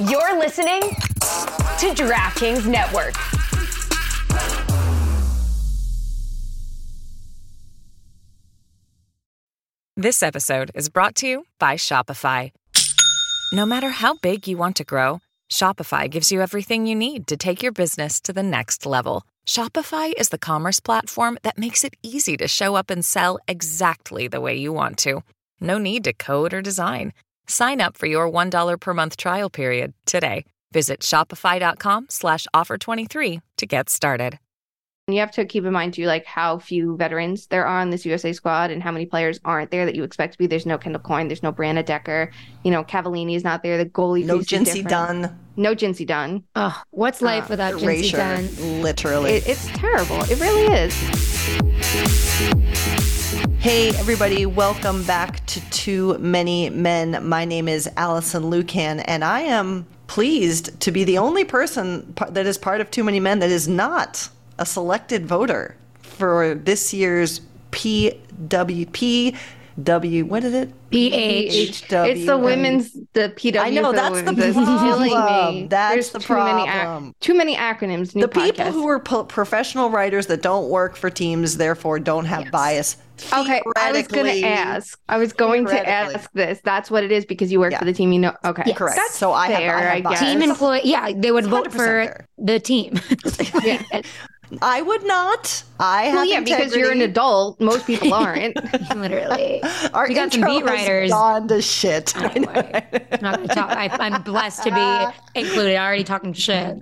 You're listening to DraftKings Network. This episode is brought to you by Shopify. No matter how big you want to grow, Shopify gives you everything you need to take your business to the next level. Shopify is the commerce platform that makes it easy to show up and sell exactly the way you want to. No need to code or design. Sign up for your $1 per month trial period today. Visit shopify.com slash offer 23 to get started. You have to keep in mind too, like how few veterans there are on this USA squad and how many players aren't there that you expect to be. There's no Kendall Coyne, there's no Brianna Decker, you know, Cavallini is not there. The goalie, no face is Dunn, no Jincy Dunn. Oh, what's life Uh, without Jincy erasure, Dunn? literally. It, it's terrible. It really is. Hey, everybody, welcome back to Too Many Men. My name is Alison Lukan, and I am pleased to be the only person that is part of Too Many Men that is not a selected voter for this year's PWP. W, what is it? PH. HW. It's the women's the PW. I know, that's the killing problem. me. That's There's the too Many ac- problem. too many acronyms. The people who are po- professional writers that don't work for teams, therefore don't have bias. Okay, I was going to ask. I was going to ask this. That's what it is because you work Yeah. for the team. You know. Okay, Yes. Correct. That's So I have- I have I, guess. Team employee. Yeah, they would vote for fair. the team. Yeah. I would not. I have Well, yeah, because you're an adult. Most people aren't. Literally. Our We got some intro beat has writers. Gone to shit. I'm not gonna talk. I, I'm blessed to be included. Already talking shit.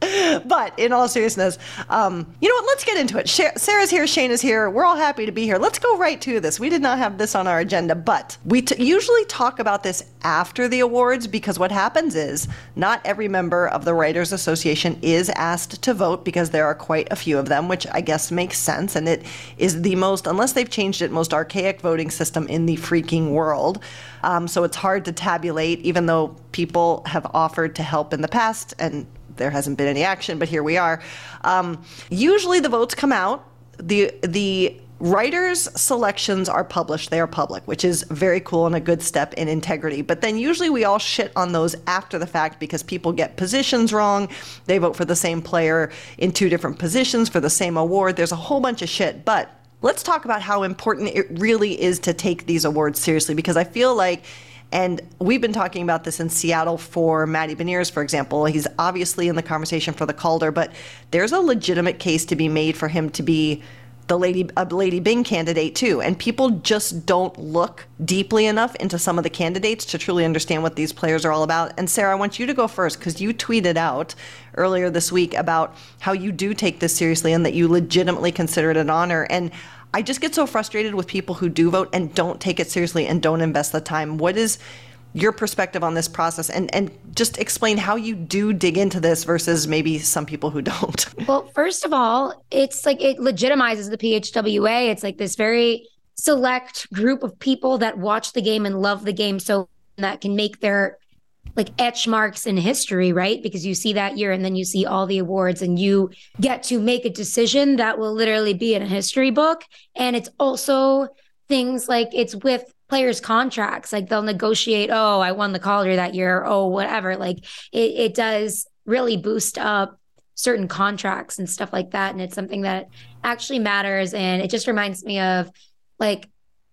but in all seriousness, um, you know what? Let's get into it. Sara's here. Shane is here. We're all happy to be here. Let's go right to this. We did not have this on our agenda, but we t- usually talk about this after the awards because what happens is not every member of the Writers Association is asked to vote because there are quite a few of them, which I guess makes sense. And it is the most, unless they've changed it, most archaic voting system in the freaking world. Um, so it's hard to tabulate, even though people have offered to help in the past and there hasn't been any action, but here we are. Um, usually the votes come out. The the writers' selections are published. They are public, which is very cool and a good step in integrity. But then usually we all shit on those after the fact because people get positions wrong. They vote for the same player in two different positions for the same award. There's a whole bunch of shit. But let's talk about how important it really is to take these awards seriously because I feel like and we've been talking about this in Seattle for Matty Beniers, for example. He's obviously in the conversation for the Calder, but there's a legitimate case to be made for him to be the Lady a Lady Byng candidate too. And people just don't look deeply enough into some of the candidates to truly understand what these players are all about. And Sara, I want you to go first because you tweeted out earlier this week about how you do take this seriously and that you legitimately consider it an honor. And I just get so frustrated with people who do vote and don't take it seriously and don't invest the time. What is your perspective on this process and and just explain how you do dig into this versus maybe some people who don't. Well, first of all, it's like it legitimizes the PHWA. It's like this very select group of people that watch the game and love the game so that can make their like etch marks in history, right? Because you see that year and then you see all the awards and you get to make a decision that will literally be in a history book. And it's also things like it's with players' contracts. Like they'll negotiate, oh, I won the Calder that year, oh, whatever. Like it, it does really boost up certain contracts and stuff like that. And it's something that actually matters. And it just reminds me of like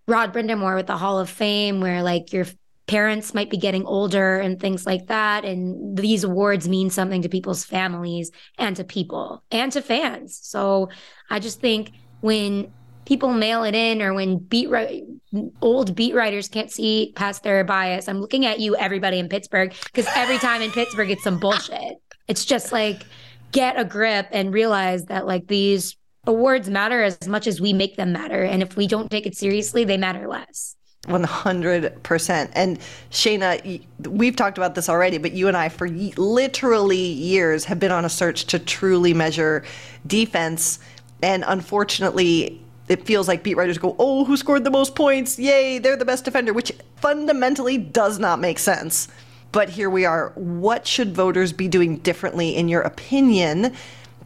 Rod Brind'Amour with the Hall of Fame, where like your parents might be getting older and things like that. And these awards mean something to people's families and to people and to fans. So I just think when people mail it in or when beat old beat writers can't see past their bias, I'm looking at you, everybody in Pittsburgh, because every time in Pittsburgh, it's some bullshit. It's just like, get a grip and realize that like these awards matter as much as we make them matter. And if we don't take it seriously, they matter less. 100%. And Shayna, we've talked about this already, but you and I, for literally years, have been on a search to truly measure defense. And unfortunately, it feels like beat writers go, oh, who scored the most points? Yay, they're the best defender, which fundamentally does not make sense. But here we are. What should voters be doing differently, in your opinion,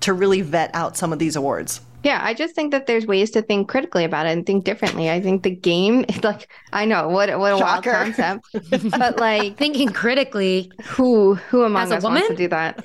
to really vet out some of these awards? Yeah, I just think that there's ways to think critically about it and think differently. I think the game, is like, I know what what a Shocker. wild concept, but like, Thinking critically, who who among As a us wants to do that?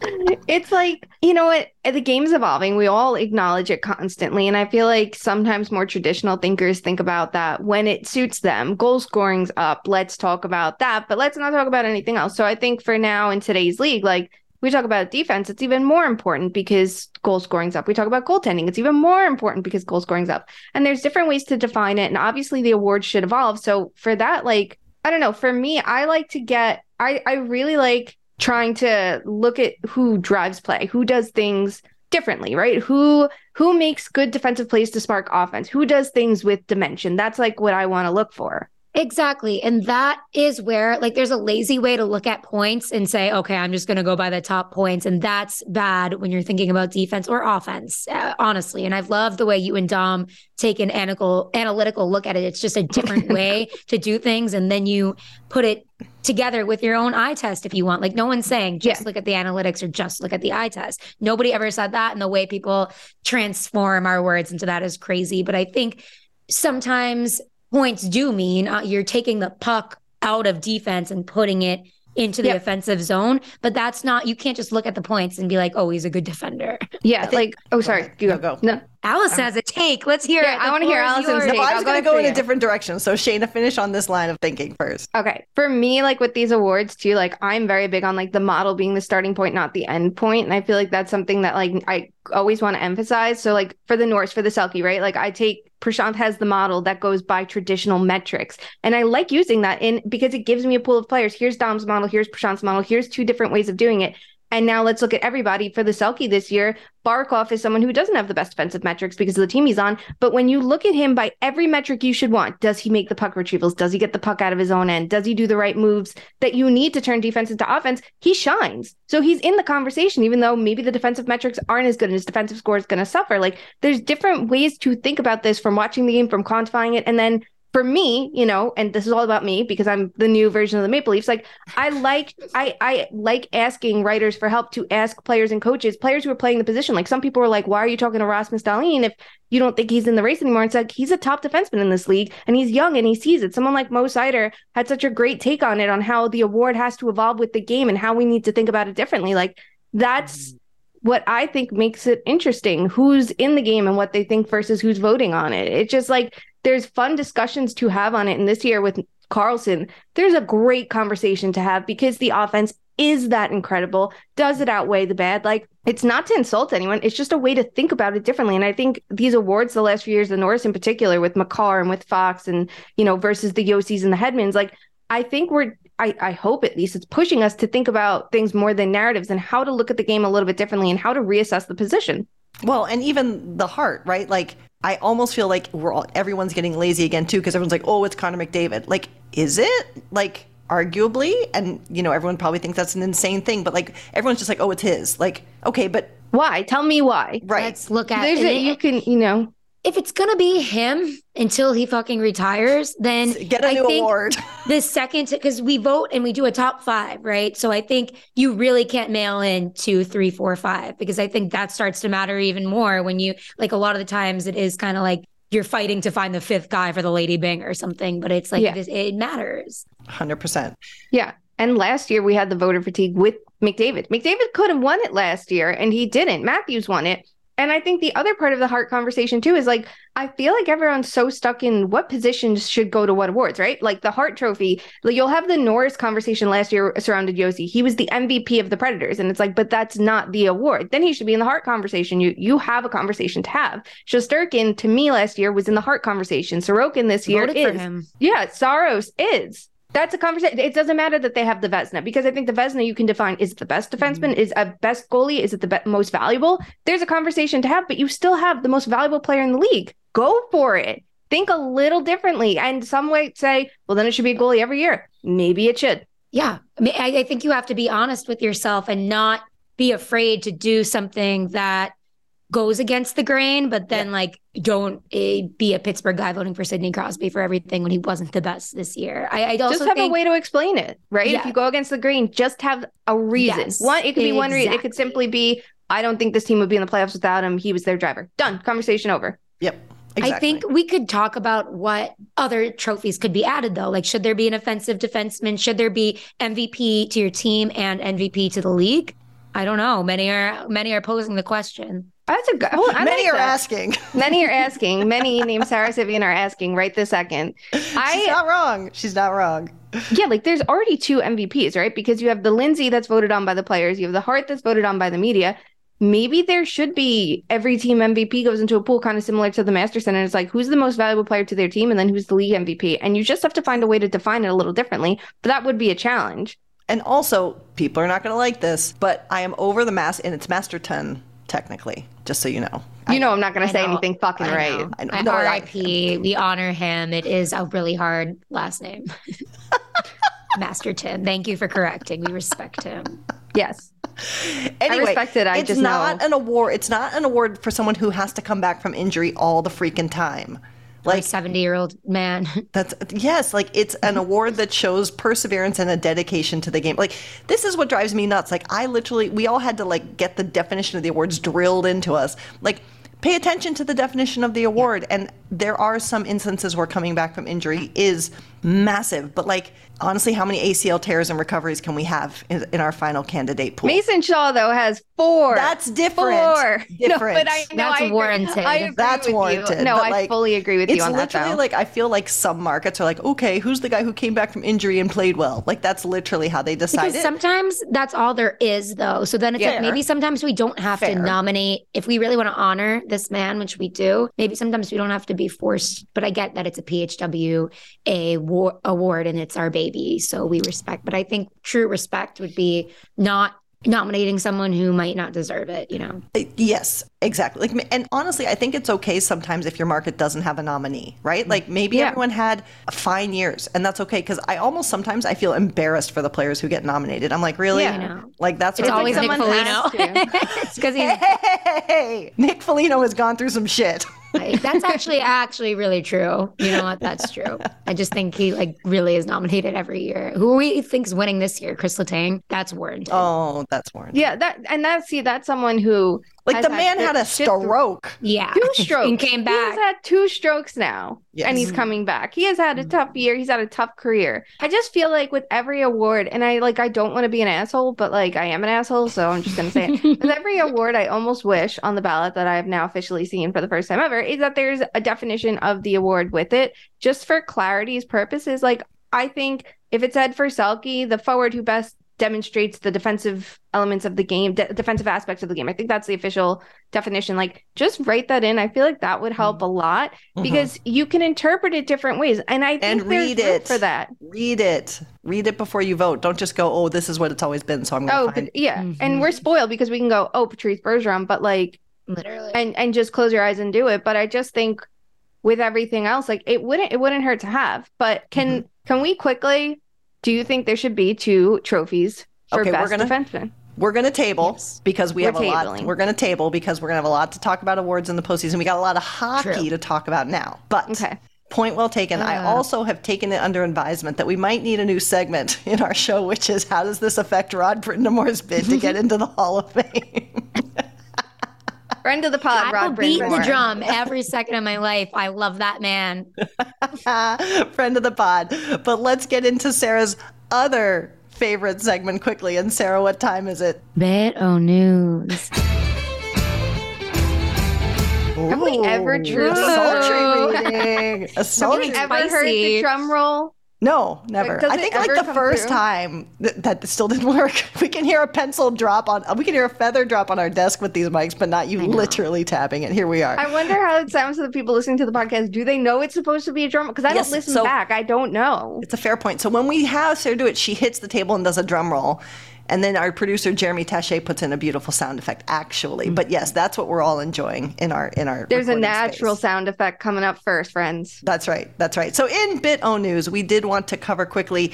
it's like you know what? The game's evolving. We all acknowledge it constantly. And i feel like sometimes more traditional thinkers think about that when it suits them. Goal scoring's up. Let's talk about that. But let's not talk about anything else. So i think for now in today's league like we talk about defense it's even more important because goal scoring's up we talk about goaltending it's even more important because goal scoring's up and there's different ways to define it and obviously the awards should evolve so for that like i don't know for me i like to get i i really like trying to look at who drives play, who does things differently, right? Who who makes good defensive plays to spark offense? Who does things with dimension? That's like what I want to look for. Exactly. And that is where, like, there's a lazy way to look at points and say, okay, I'm just going to go by the top points. And that's bad when you're thinking about defense or offense, uh, honestly. And I've loved the way you and Dom take an analytical, analytical look at it. It's just a different way to do things. And then you put it together with your own eye test if you want. Like, no one's saying just Yeah. look at the analytics or just look at the eye test. Nobody ever said that. And the way people transform our words into that is crazy. But I think sometimes points do mean uh, you're taking the puck out of defense and putting it into the Yep. offensive zone. But that's not, you can't just look at the points and be like, oh, he's a good defender. Yeah, think- like oh sorry, you go. go. No. Alison has a take. Let's hear Yeah, it. I wanna hear floor Alison's yours. take. Well, I I'll was going to go for in a different direction. So Shayna, finish on this line of thinking first. Okay. For me, like with these awards too, like I'm very big on like the model being the starting point, not the end point. And I feel like that's something that like I always want to emphasize. So like for the Norris, for the Selke, right? Like I take Prashant has the model that goes by traditional metrics. And I like using that in because it gives me a pool of players. Here's Dom's model, here's Prashant's model, here's two different ways of doing it. And now let's look at everybody for the Selke this year. Barkov is someone who doesn't have the best defensive metrics because of the team he's on. But when you look at him by every metric you should want, does he make the puck retrievals? Does he get the puck out of his own end? Does he do the right moves that you need to turn defense into offense? He shines. So he's in the conversation, even though maybe the defensive metrics aren't as good and his defensive score is going to suffer. Like there's different ways to think about this from watching the game, from quantifying it. And then for me, you know, and this is all about me because I'm the new version of the Maple Leafs. Like I like I I like asking writers for help to ask players and coaches, players who are playing the position. Like some people are like, why are you talking to Rasmus Dahlin if you don't think he's in the race anymore? It's like he's a top defenseman in this league and he's young and he sees it. Someone like Mo Seider had such a great take on it on how the award has to evolve with the game and how we need to think about it differently. Like that's mm. What I think makes it interesting who's in the game and what they think versus who's voting on it. It's just like there's fun discussions to have on it. And this year with Carlson, there's a great conversation to have because the offense is that incredible. Does it outweigh the bad? Like it's not to insult anyone. It's just a way to think about it differently. And I think these awards the last few years, the Norris in particular, with Makar and with Fox and, you know, versus the Josis and the Hedmans, like I think we're I, I hope at least it's pushing us to think about things more than narratives and how to look at the game a little bit differently and how to reassess the position. Well, and even the Hart, right? Like I almost feel like we're all everyone's getting lazy again too because everyone's like, "Oh, it's Connor McDavid." Like, is it? Like arguably, and you know, everyone probably thinks that's an insane thing, but like everyone's just like, "Oh, it's his." Like, okay, but Why? Tell me why. right. Let's look at There's and a, it- you can, you know, if it's gonna be him until he fucking retires, then Get a I new think award. the second because we vote and we do a top five, right? So I think you really can't mail in two, three, four, five because I think that starts to matter even more when you like a lot of the times it is kind of like you're fighting to find the fifth guy for the Lady Byng or something, but it's like Yeah. it, it matters. 100%. yeah. And last year we had the voter fatigue with McDavid. McDavid could have won it last year and he didn't. Matthews won it. And I think the other part of the Hart conversation too is like I feel like everyone's so stuck in what positions should go to what awards, right? Like the Hart Trophy, like you'll have the Norris conversation last year surrounded Josi. He was the MVP of the Predators, and it's like, but that's not the award. Then he should be in the Hart conversation. You you have a conversation to have. Shesterkin to me last year was in the Hart conversation. Sorokin this year Voted is. for him. Yeah, Saros is. That's a conversation. It doesn't matter that they have the Vezina because I think the Vezina you can define is it the best defenseman, mm-hmm. is a best goalie, is it the be- most valuable? There's a conversation to have, but you still have the most valuable player in the league. Go for it. Think a little differently. And some might say, well, then it should be a goalie every year. Maybe it should. Yeah. I mean, I, I think you have to be honest with yourself and not be afraid to do something that goes against the grain, but then like don't eh, be a Pittsburgh guy voting for Sidney Crosby for everything when he wasn't the best this year. I, I also just have think a way to explain it, right? Yeah. If you go against the grain, just have a reason. Yes, one, it could be one reason. It could simply be I don't think this team would be in the playoffs without him. He was their driver. Done. Conversation over. Yep. Exactly. I think we could talk about what other trophies could be added though. Like, should there be an offensive defenseman? Should there be MVP to your team and MVP to the league? I don't know. Many are many are posing the question. Oh, that's a good. Oh, I Many like are that. asking. Many are asking. Many named Sara Civian are asking right this second. She's I not wrong. She's not wrong. yeah, like there's already two MVPs, right? Because you have the Lindsay that's voted on by the players, you have the Hart that's voted on by the media. Maybe there should be every team MVP goes into a pool kind of similar to the Masterson, and it's like who's the most valuable player to their team, and then who's the league MVP, and you just have to find a way to define it a little differently. But that would be a challenge. And also, people are not going to like this, but I am over the mass, and it's Masterton, technically, just so you know. You know, I'm not going to say know. anything fucking I right. know. I know. I- No, I- R.I.P. We honor him. It is a really hard last name. Masterton. Thank you for correcting. We respect him. Yes. Anyway, respect it, I it's just not know. an award. It's not an award for someone who has to come back from injury all the freaking time. Like Like 70 year old man. that's yes, like it's an mm-hmm. award that shows perseverance and a dedication to the game. Like this is what drives me nuts. Like I literally, we all had to like get the definition of the awards drilled into us. Like pay attention to the definition of the award. And there are some instances where coming back from injury is massive. But like honestly, how many ACL tears and recoveries can we have in, in our final candidate pool? Mason Shaw though has four. That's different. Four. No, but I know That's I agree. warranted. I agree That's with warranted. You. No, but, I fully agree with you on that. It's literally like I feel like some markets are like, okay, who's the guy who came back from injury and played well? Like that's literally how they decide Because it. sometimes that's all there is, though. So then it's Yeah. like maybe sometimes we don't have Fair. to nominate if we really want to honor this man, which we do. Maybe sometimes we don't have to be forced. But I get that it's a PHW a war- award and it's our baby, so we respect. But I think true respect would be not nominating someone who might not deserve it. You know, uh, Yes, exactly. Like, and honestly, I think it's okay sometimes if your market doesn't have a nominee, right? Mm-hmm. Like maybe Yeah. everyone had fine years, and that's okay. Because I almost sometimes I feel embarrassed for the players who get nominated. I'm like, really? Yeah. I know. Like that's it's what always Nick Foligno. it's because he's Hey, Nick Foligno has gone through some shit. Like, that's actually actually really true. You know what? That's true. I just think he like really is nominated every year. Who we think's is winning this year? Chris Letang. That's warranted. Oh, that's warranted. yeah, that and that's see that's someone who Like the man had a shit through- stroke. yeah, Two strokes. and came He has back. had two strokes now, Yes. and he's coming back. He has had a mm. tough year. He's had a tough career. I just feel like with every award, and I like I don't want to be an asshole, but like I am an asshole, so I'm just gonna say it. with every award, I almost wish on the ballot that I have now officially seen for the first time ever is that there's a definition of the award with it, just for clarity's purposes. Like I think if it said for Selke, the forward who best demonstrates the defensive elements of the game, de- defensive aspects of the game. I think that's the official definition. Like, just write that in. I feel like that would help mm-hmm. a lot mm-hmm. because you can interpret it different ways, and I think And read it. for that. Read it. Read it before you vote. Don't just go, oh, this is what it's always been. So I'm going to Oh, find but yeah, mm-hmm. and we're spoiled because we can go, oh, Patrice Bergeron, but like, Literally. and and just close your eyes and do it. But I just think with everything else, like it wouldn't it wouldn't hurt to have. But can Mm-hmm. can we quickly? Do you think there should be two trophies for Okay, we're best gonna- defenseman? We're going to table Yes. because we We're have a lot. We're going to table because we're going to have a lot to talk about awards in the postseason. We got a lot of hockey True. to talk about now. But Okay. point well taken. I Uh. also have taken it under advisement that we might need a new segment in our show, which is how does this affect Rod Brind'Amour's bid to get into the Hall of Fame? Friend of the pod, I will Rod beat the drum every second of my life. I love that man. Friend of the pod. But let's get into Sara's other favorite segment quickly. And Sara, what time is it? Bit O News. Have we ever Ooh, truly- a sultry reading? A Have we ever heard the drum roll? No, never. does I think like the first through? time th- that still didn't work. We can hear a pencil drop on, we can hear a feather drop on our desk with these mics, but not you literally tapping it. Here we are. I wonder how it sounds to the people listening to the podcast. Do they know it's supposed to be a drum? Because I Yes, don't listen so- back. I don't know. It's a fair point. So when we have Sara do it, she hits the table and does a drum roll. And then our producer Jeremy Taché puts in a beautiful sound effect, actually. But mm-hmm. yes, that's what we're all enjoying in our in our. There's a natural space. sound effect coming up first, friends. That's right. That's right. So in Bit O News, we did want to cover quickly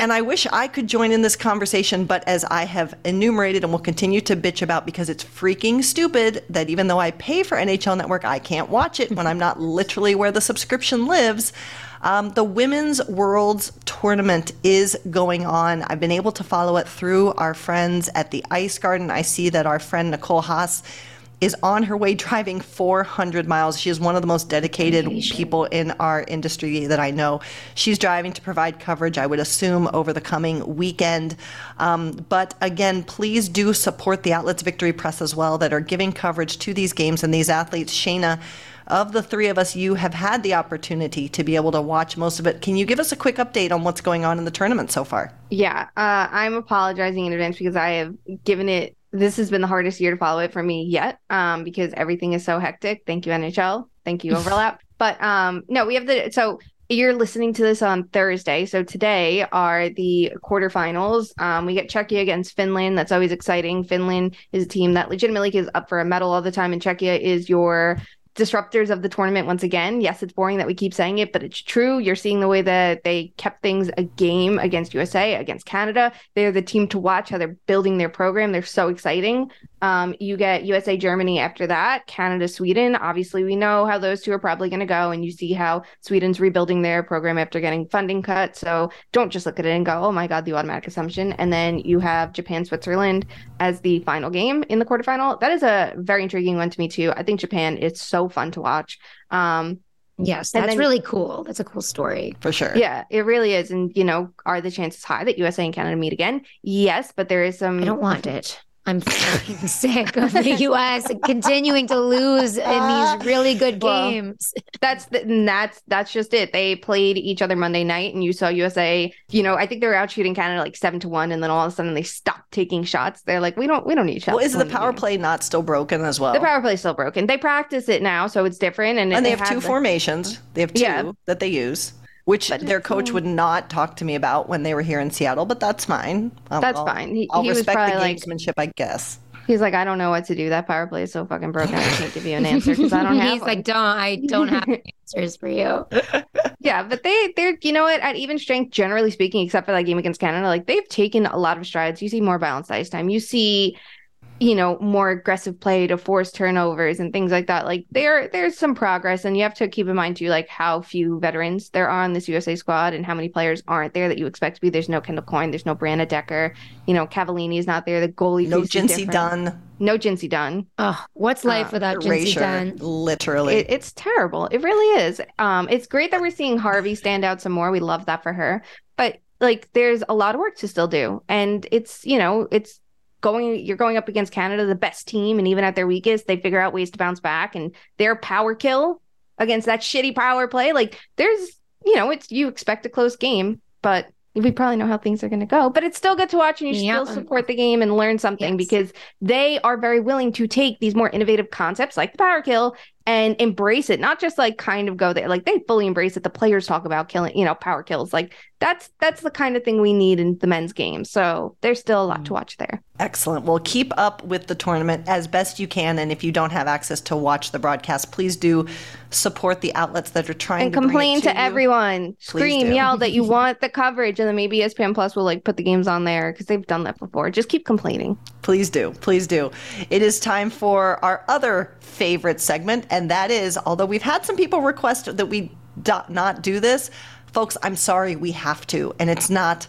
And I wish I could join in this conversation, but as I have enumerated and will continue to bitch about because it's freaking stupid that even though I pay for NHL Network, I can't watch it when I'm not literally where the subscription lives. Um, the Women's Worlds Tournament is going on. I've been able to follow it through our friends at the Ice Garden. I see that our friend Nicole Haase is on her way driving 400 miles. She is one of the most dedicated people in our industry that I know. She's driving to provide coverage, I would assume, over the coming weekend. Um, but again, please do support the Outlets Victory Press as well that are giving coverage to these games and these athletes. Shayna, of the three of us, you have had the opportunity to be able to watch most of it. Can you give us a quick update on what's going on in the tournament so far? Yeah, uh, I'm apologizing in advance because I have given it. This has been the hardest year to follow it for me yet, um, because everything is so hectic. Thank you NHL. Thank you Overlap. but um, no, we have the so you're listening to this on Thursday. So today are the quarterfinals. Um, we get Czechia against Finland. That's always exciting. Finland is a team that legitimately is up for a medal all the time, and Czechia is your disruptors of the tournament once again. Yes, it's boring that we keep saying it, but it's true. You're seeing the way that they kept things a game against USA, against Canada. They're the team to watch how they're building their program. They're so exciting. Um, you get USA, Germany after that, Canada, Sweden. Obviously, we know how those two are probably going to go, and you see how Sweden's rebuilding their program after getting funding cut. So don't just look at it and go, oh my God, the automatic assumption. And then you have Japan, Switzerland as the final game in the quarterfinal. That is a very intriguing one to me, too. I think Japan is so fun to watch. Um, Yes, that's then, really cool. That's a cool story. For sure. Yeah, it really is. And, you know, are the chances high that USA and Canada meet again? Yes, but there is some. I don't want it. I'm fucking sick of the U.S. continuing to lose in these really good well, games. That's the, that's that's just it. They played each other Monday night, and you saw USA. You know, I think they were out shooting Canada like seven to one, and then all of a sudden they stopped taking shots. They're like, we don't we don't need shots. Well, is the power play not still broken as well? The power play is still broken. They practice it now, so it's different. And, and they, have two the, formations. They have two yeah. that they use which but their coach would not talk to me about when they were here in Seattle, but that's fine. I'll, that's fine. He, I'll he respect the gamesmanship, like, I guess. He's like, I don't know what to do. That power play is so fucking broken. I can't give you an answer because I don't have. He's one. like, don't. I don't have answers for you. yeah, but they, they're, you know what? At even strength, generally speaking, except for that game against Canada, like they've taken a lot of strides. You see more balanced ice time. You see you know more aggressive play to force turnovers and things like that like there there's some progress and you have to keep in mind too like how few veterans there are on this usa squad and how many players aren't there that you expect to be. There's no kendall coyne there's no Brianna Decker you know cavallini is not there the goalie no Jincy Dunn. No Jincy Dunn. Oh what's life uh, without Jincy Dunn? literally. It, it's terrible. It really is. Um it's great that we're seeing harvey stand out some more. We love that for her. But like there's a lot of work to still do and it's you know it's going you're going up against Canada, the best team, and even at their weakest, they figure out ways to bounce back. And their power kill against that shitty power play, like there's you know, it's you expect a close game, but we probably know how things are going to go, but it's still good to watch and you yep. still support the game and learn something yes. because they are very willing to take these more innovative concepts like the power kill and embrace it, not just like kind of go there. Like they fully embrace it. The players talk about killing, you know, power kills. Like that's that's the kind of thing we need in the men's game. So there's still a lot to mm. watch there. Excellent. Well, keep up with the tournament as best you can, and if you don't have access to watch the broadcast, please do support the outlets that are trying to and to complain to, to everyone. Scream, yell that you want the coverage, and then maybe ESPN Plus will like put the games on there because they've done that before. Just keep complaining. Please do. Please do. It is time for our other favorite segment, and that is although we've had some people request that we do not do this, folks, I'm sorry, we have to. And it's not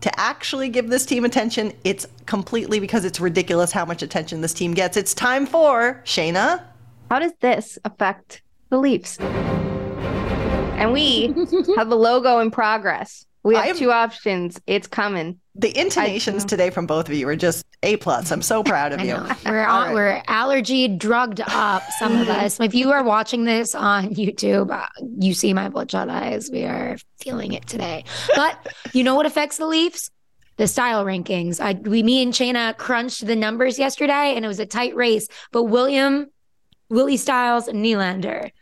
to actually give this team attention, it's completely because it's ridiculous how much attention this team gets. It's time for Shayna. How does this affect the Leafs? And we have a logo in progress. We have am, two options. It's coming. The intonations today from both of you are just a plus. I'm so proud of you. We're all, right. we're allergy drugged up. Some of us. If you are watching this on YouTube, uh, you see my bloodshot eyes. We are feeling it today. But you know what affects the Leafs? The style rankings. I we me and Shayna crunched the numbers yesterday, and it was a tight race. But William, Willie Styles, Nylander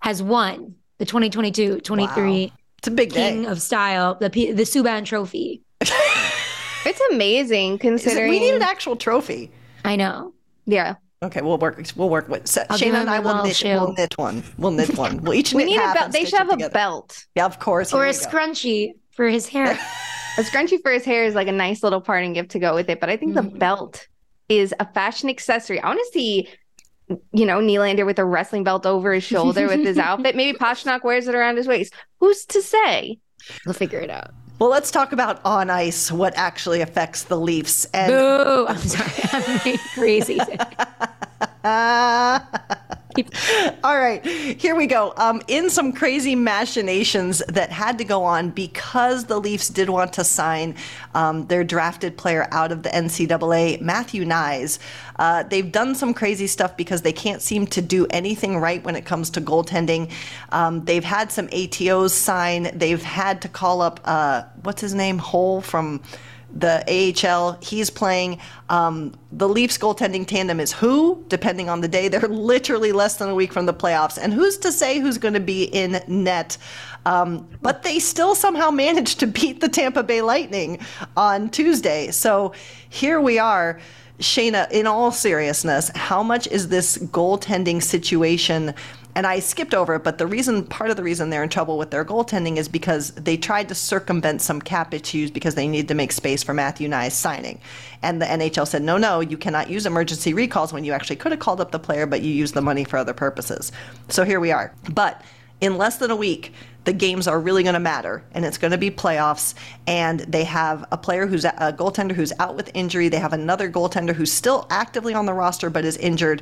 has won the 2022-23 wow. It's a big king day. of style, the the Subban Trophy. it's amazing considering we need an actual trophy. I know. Yeah. Okay, we'll work. We'll work with so, Shayna and I will knit, we'll knit one. We'll knit one. We'll each we knit need a belt. They should have a belt. Yeah, of course. Or a scrunchie for his hair. A scrunchie for his hair is like a nice little parting gift to go with it, but I think mm-hmm. the belt is a fashion accessory. I want to see, you know, Nylander with a wrestling belt over his shoulder with his outfit. Maybe Pastrnak wears it around his waist. Who's to say? We'll figure it out. Well, let's talk about on ice, what actually affects the Leafs. And Boo! I'm sorry, I'm crazy. All right, here we go. Um, in some crazy machinations that had to go on because the Leafs did want to sign um, their drafted player out of the NCAA, Matthew Knies. Uh, they've done some crazy stuff because they can't seem to do anything right when it comes to goaltending. Um, they've had some ATOs sign. They've had to call up, uh, what's his name, Hole from the AHL. He's playing. Um, the Leafs goaltending tandem is who? Depending on the day, they're literally less than a week from the playoffs. And who's to say who's going to be in net? Um, but they still somehow managed to beat the Tampa Bay Lightning on Tuesday. So here we are. Shayna, in all seriousness, how much is this goaltending situation and I skipped over it, but the reason, part of the reason they're in trouble with their goaltending is because they tried to circumvent some cap issues because they needed to make space for Matthew Knies signing. And the NHL said, no, no, you cannot use emergency recalls when you actually could have called up the player, but you use the money for other purposes. So here we are. But in less than a week, the games are really going to matter and it's going to be playoffs and they have a player who's a goaltender who's out with injury they have another goaltender who's still actively on the roster but is injured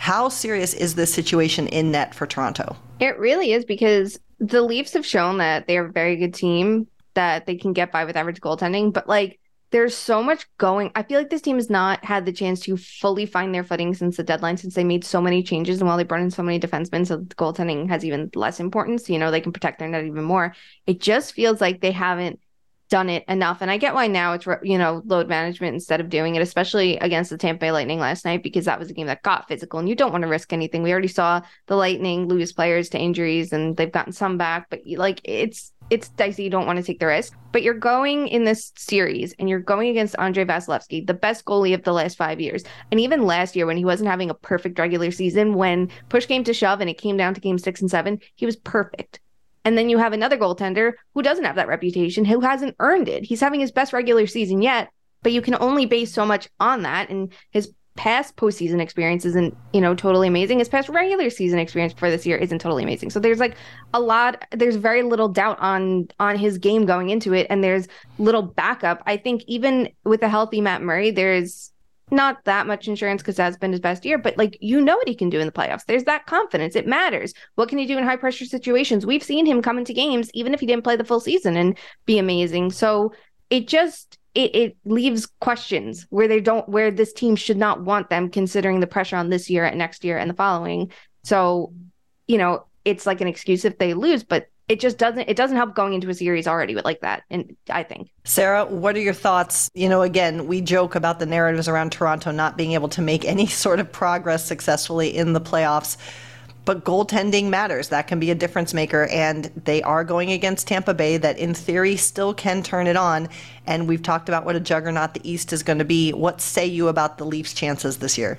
how serious is this situation in net for Toronto? It really is because the Leafs have shown that they're a very good team, that they can get by with average goaltending, but like there's so much going. I feel like this team has not had the chance to fully find their footing since the deadline, since they made so many changes and while they brought in so many defensemen, so the goaltending has even less importance. You know, they can protect their net even more. It just feels like they haven't done it enough. And I get why now it's, you know, load management instead of doing it, especially against the Tampa Bay Lightning last night, because that was a game that got physical and you don't want to risk anything. We already saw the Lightning lose players to injuries and they've gotten some back, but like it's, it's dicey. You don't want to take the risk, but you're going in this series and you're going against Andre Vasilevskiy, the best goalie of the last five years. And even last year, when he wasn't having a perfect regular season, when push came to shove and it came down to game six and seven, he was perfect. And then you have another goaltender who doesn't have that reputation, who hasn't earned it. He's having his best regular season yet, but you can only base so much on that. And his past postseason experience isn't, you know, totally amazing. His past regular season experience for this year isn't totally amazing. So there's like a lot, there's very little doubt on on his game going into it, and there's little backup. I think even with a healthy Matt Murray, there's not that much insurance because that's been his best year, but like you know what he can do in the playoffs. There's that confidence. It matters. What can he do in high pressure situations? We've seen him come into games, even if he didn't play the full season, and be amazing. So it just it, it leaves questions where they don't where this team should not want them considering the pressure on this year and next year and the following. So, you know, it's like an excuse if they lose, but it just doesn't it doesn't help going into a series already with like that and i think. Sara what are your thoughts? You know again we joke about the narratives around toronto not being able to make any sort of progress successfully in the playoffs but goaltending matters. That can be a difference maker and they are going against tampa bay that in theory still can turn it on and we've talked about what a juggernaut the east is going to be. What say you about the leafs chances this year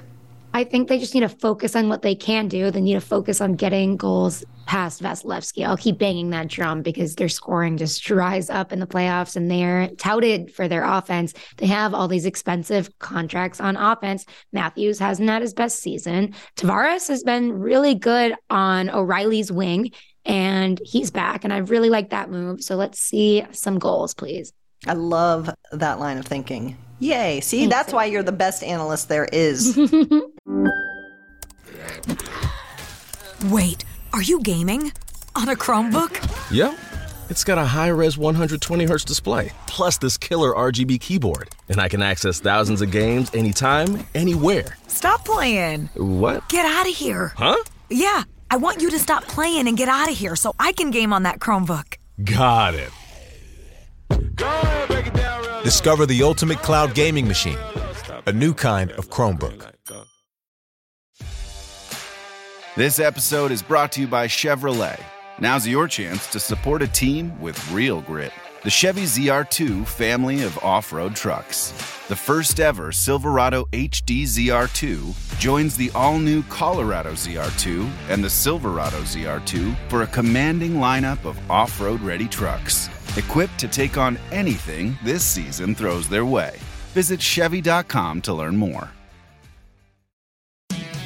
I think they just need to focus on what they can do. They need to focus on getting goals past Vasilevskiy. I'll keep banging that drum because their scoring just dries up in the playoffs and they're touted for their offense. They have all these expensive contracts on offense. Matthews hasn't had his best season. Tavares has been really good on O'Reilly's wing and he's back. And I really like that move. So let's see some goals, please. I love that line of thinking. Yay. See, Thanks. that's why you're the best analyst there is. Wait, are you gaming? On a Chromebook? Yep. It's got a high res 120 hertz display, plus this killer RGB keyboard. And I can access thousands of games anytime, anywhere. Stop playing. What? Get out of here. Huh? Yeah, I want you to stop playing and get out of here so I can game on that Chromebook. Got it. Discover the ultimate cloud gaming machine, a new kind of Chromebook. This episode is brought to you by Chevrolet. Now's your chance to support a team with real grit. The Chevy ZR2 family of off road trucks. The first ever Silverado HD ZR2 joins the all new Colorado ZR2 and the Silverado ZR2 for a commanding lineup of off road ready trucks equipped to take on anything this season throws their way. Visit Chevy.com to learn more.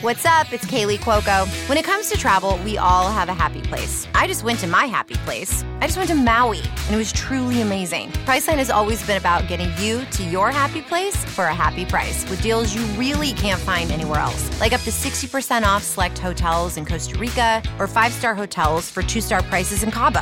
What's up? It's Kaley Cuoco. When it comes to travel, we all have a happy place. I just went to my happy place. I just went to Maui, and it was truly amazing. Priceline has always been about getting you to your happy place for a happy price with deals you really can't find anywhere else. Like up to 60% off select hotels in Costa Rica or five-star hotels for two-star prices in Cabo.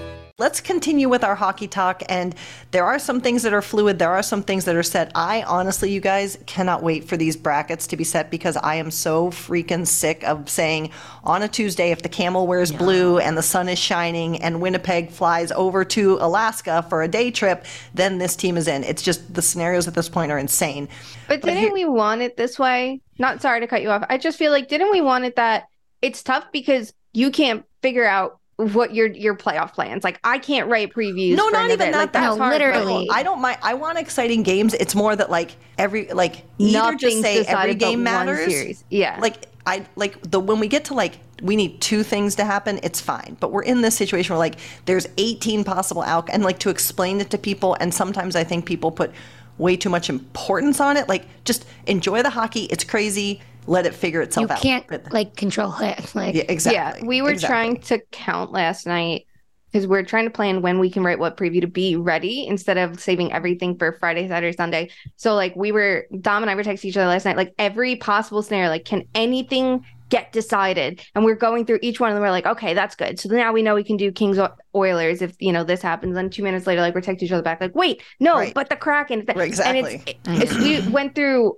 Let's continue with our hockey talk. And there are some things that are fluid. There are some things that are set. I honestly, you guys, cannot wait for these brackets to be set because I am so freaking sick of saying on a Tuesday, if the camel wears blue and the sun is shining and Winnipeg flies over to Alaska for a day trip, then this team is in. It's just the scenarios at this point are insane. But didn't here- we want it this way? Not sorry to cut you off. I just feel like didn't we want it that it's tough because you can't figure out what your your playoff plans. Like I can't write previews. No, not even event. that. Like, that's No, hard literally. people. I don't mind. I want exciting games. It's more that like every like either just Nothing's say every game one matters. series. Yeah. Like I like the when we get to like we need two things to happen. It's fine. But we're in this situation where like there's 18 possible out and like to explain it to people. And sometimes I think people put way too much importance on it. Like just enjoy the hockey. It's crazy. Let it figure You itself out. You can't like control it. Like Yeah, exactly. Yeah, we were exactly. trying to count last night because we're trying to plan when we can write what preview to be ready instead of saving everything for Friday, Saturday, Sunday. So like we were Dom and I were texting each other last night, like every possible scenario, like can anything get decided? And we're going through each one and we're like, okay, that's good. So now we know we can do Kings Oilers if you know this happens. Then two minutes later, like we're texting each other back, like, wait, no, Right. but the Kraken. Right, exactly. And it's, it's we went through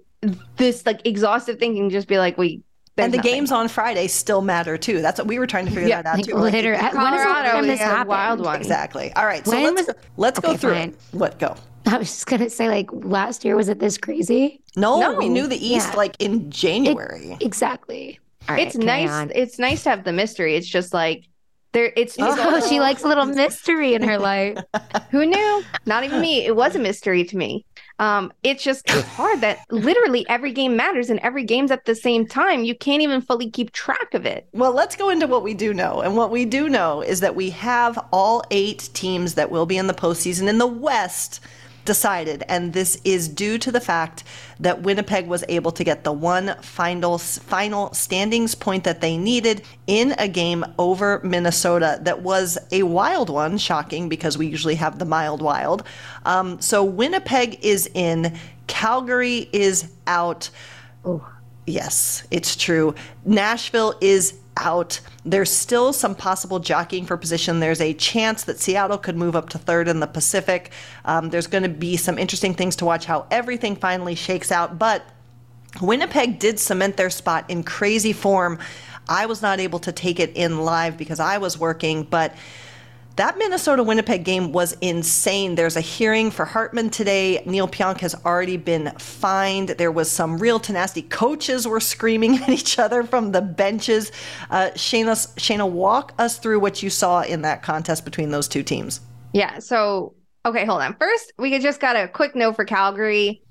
this like exhaustive thinking, just be like, we and the nothing. games on Friday still matter too. That's what we were trying to figure Yeah, that out like, too. Like, literally- it- when is the last Colorado time is this a wild one. Exactly. All right. So When let's was- let's go Okay, through fine. it. What go? I was just gonna say, like last year, was it this crazy? No, No. we knew the East Yeah. like in January. Exactly. All right, it's nice. on. It's nice to have the mystery. It's just like there. It's Oh, she likes a little mystery in her life. who knew? Not even me. It was a mystery to me. Um, it's just it's hard that literally every game matters and every game's at the same time. You can't even fully keep track of it. Well, let's go into what we do know. And what we do know is that we have all eight teams that will be in the postseason in the West decided. And this is due to the fact that Winnipeg was able to get the one final final standings point that they needed in a game over Minnesota that was a wild one, shocking because we usually have the mild wild. Um, so Winnipeg is in, Calgary is out. Oh. Yes, it's true. Nashville is out. There's still some possible jockeying for position. There's a chance that Seattle could move up to third in the Pacific. Um, there's going to be some interesting things to watch how everything finally shakes out. But Winnipeg did cement their spot in crazy form. I was not able to take it in live because I was working, but that Minnesota Winnipeg game was insane. There's a hearing for Hartman today. Neal Pionk has already been fined. There was some real tenacity. Coaches were screaming at each other from the benches. Uh, Shayna, Shayna, walk us through what you saw in that contest between those two teams. Yeah. So okay, hold on. First, we just got a quick note for Calgary.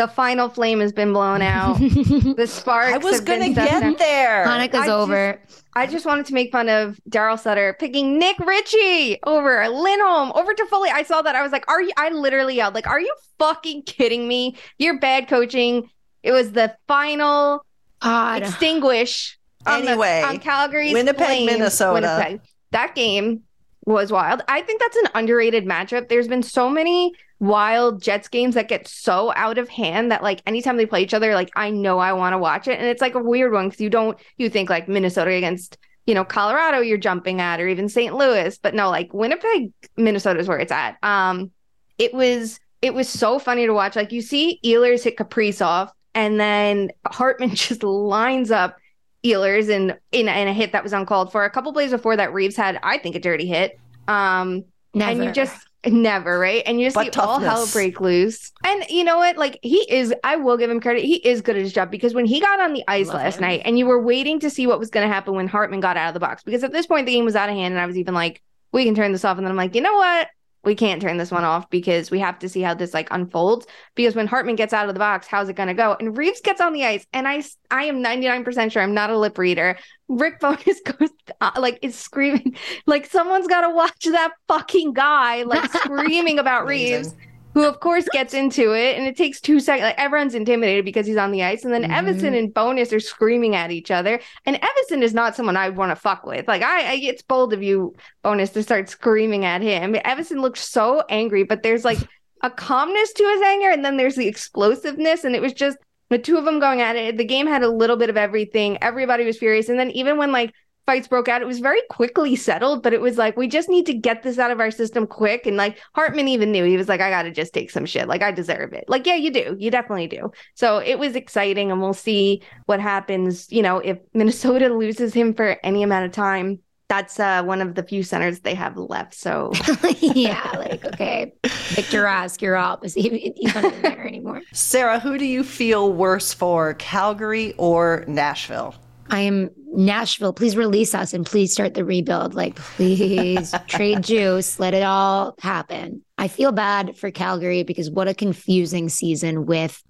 The final flame has been blown out. the sparks. I was have going to set get down. there. Hanukkah's I just- over. I just wanted to make fun of Daryl Sutter picking Nick Ritchie over Lindholm over Toffoli. I saw that. I was like, "Are you?" I literally yelled, "Like, are you fucking kidding me? You're bad coaching." It was the final God. extinguish. on the- Anyway, on Calgary's Winnipeg, flames. Minnesota. Winnipeg. That game was wild. I think that's an underrated matchup. There's been so many wild Jets games that get so out of hand that like anytime they play each other, like I know I want to watch it. And it's like a weird one because you don't you think like Minnesota against you know Colorado you're jumping at or even St. Louis, but no, like Winnipeg, Minnesota is where it's at. Um, it was it was so funny to watch. Like you see Ehlers hit Kaprizov, and then Hartman just lines up Ehlers in in, in a hit that was uncalled for. A couple plays before that, Reaves had I think a dirty hit. Um, Never. and you just never right, and you just But see all hell break loose. And you know what? Like he is, I will give him credit. He is good at his job because when he got on the ice Love last him. night, and you were waiting to see what was going to happen when Hartman got out of the box, because at this point the game was out of hand, and I was even like, we can turn this off. And then I'm like, you know what? We can't turn this one off because we have to see how this like unfolds. Because when Hartman gets out of the box, how's it going to go? And Reaves gets on the ice, and I I am ninety nine percent sure I'm not a lip reader. Rick Bowness goes uh, like is screaming like someone's got to watch that fucking guy like screaming about Reaves who of course gets into it and it takes two seconds. Like everyone's intimidated because he's on the ice and then mm-hmm. Evason and Bowness are screaming at each other and Evason is not someone I want to fuck with. Like I, I it's bold of you Bowness to start screaming at him. Evason looks so angry but there's like a calmness to his anger and then there's the explosiveness and it was just the two of them going at it. The game had a little bit of everything. Everybody was furious and then even when like fights broke out, it was very quickly settled, but it was like, we just need to get this out of our system quick. And like Hartman even knew he was like, I got to just take some shit. Like, I deserve it. Like, yeah, you do. You definitely do. So it was exciting. And we'll see what happens. You know, if Minnesota loses him for any amount of time, that's uh, one of the few centers they have left. So yeah, like okay, Victor Rask, you're up. Is he, he's not there anymore. Sarah, who do you feel worse for, Calgary or Nashville? I am Nashville. Please release us and please start the rebuild. Like, please trade Josi. Let it all happen. I feel bad for Calgary because what a confusing season with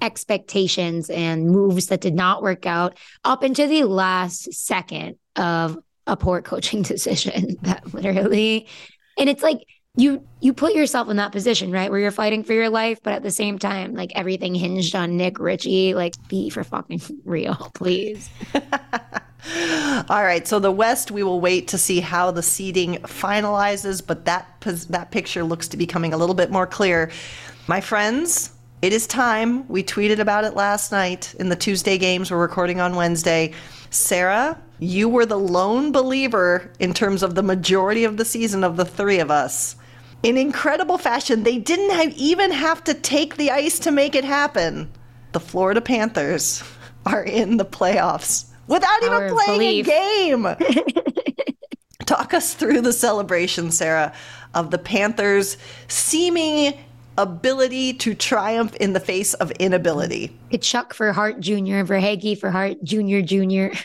expectations and moves that did not work out up into the last second of a poor coaching decision that literally and it's like you you put yourself in that position, right? Where you're fighting for your life, but at the same time, like everything hinged on Nick Ritchie. Like, be for fucking real, please. All right, so the West, we will wait to see how the seeding finalizes, but that that picture looks to be coming a little bit more clear. My friends, it is time. We tweeted about it last night in the Tuesday games. We're recording on Wednesday. Sarah, you were the lone believer in terms of the majority of the season of the three of us in incredible fashion. They didn't have, even have to take the ice to make it happen. The Florida Panthers are in the playoffs without even playing a game. Talk us through the celebration, Sarah, of the Panthers seeming ability to triumph in the face of inability. Tkachuk for Hart Jr., Verhaeghe for Hart Jr. Jr.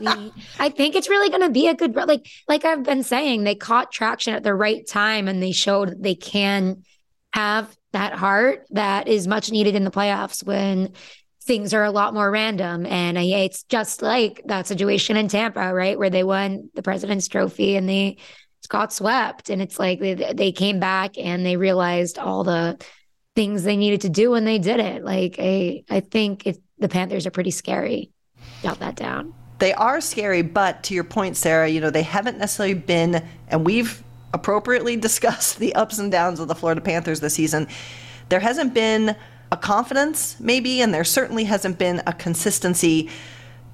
I think it's really going to be a good like like I've been saying they caught traction at the right time and they showed they can have that heart that is much needed in the playoffs when things are a lot more random and it's just like that situation in Tampa right where they won the president's trophy and they got swept and it's like they, they came back and they realized all the things they needed to do and they did it like I I think it, the Panthers are pretty scary jot that down they are scary, but to your point, Sarah, you know, they haven't necessarily been, and we've appropriately discussed the ups and downs of the Florida Panthers this season. There hasn't been a confidence, maybe, and there certainly hasn't been a consistency.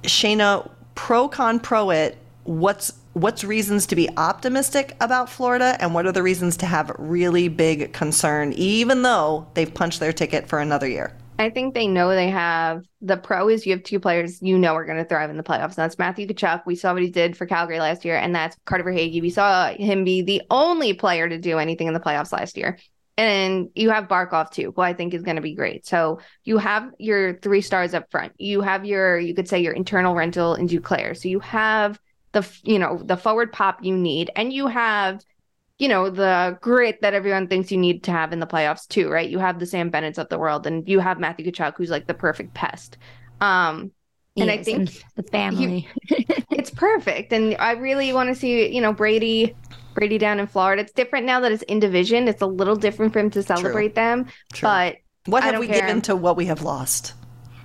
Shayna, pro con pro it, what's what's reasons to be optimistic about Florida and what are the reasons to have really big concern, even though they've punched their ticket for another year? I think they know they have the pro is you have two players you know are going to thrive in the playoffs. And that's Matthew Tkachuk. We saw what he did for Calgary last year, and that's Carter Verhaeghe. We saw him be the only player to do anything in the playoffs last year. And you have Barkov too, who I think is going to be great. So you have your three stars up front. You have your, you could say your internal rental in Duclair. So you have the, you know, the forward pop you need, and you have you know, the grit that everyone thinks you need to have in the playoffs too, right? You have the Sam Bennett's of the world and you have Matthew Tkachuk, who's like the perfect pest. Um, and I think the family. He, it's perfect. And I really want to see, you know, Brady Brady down in Florida. It's different now that it's in division. It's a little different for him to celebrate True. them. True. But what have we care. given to what we have lost?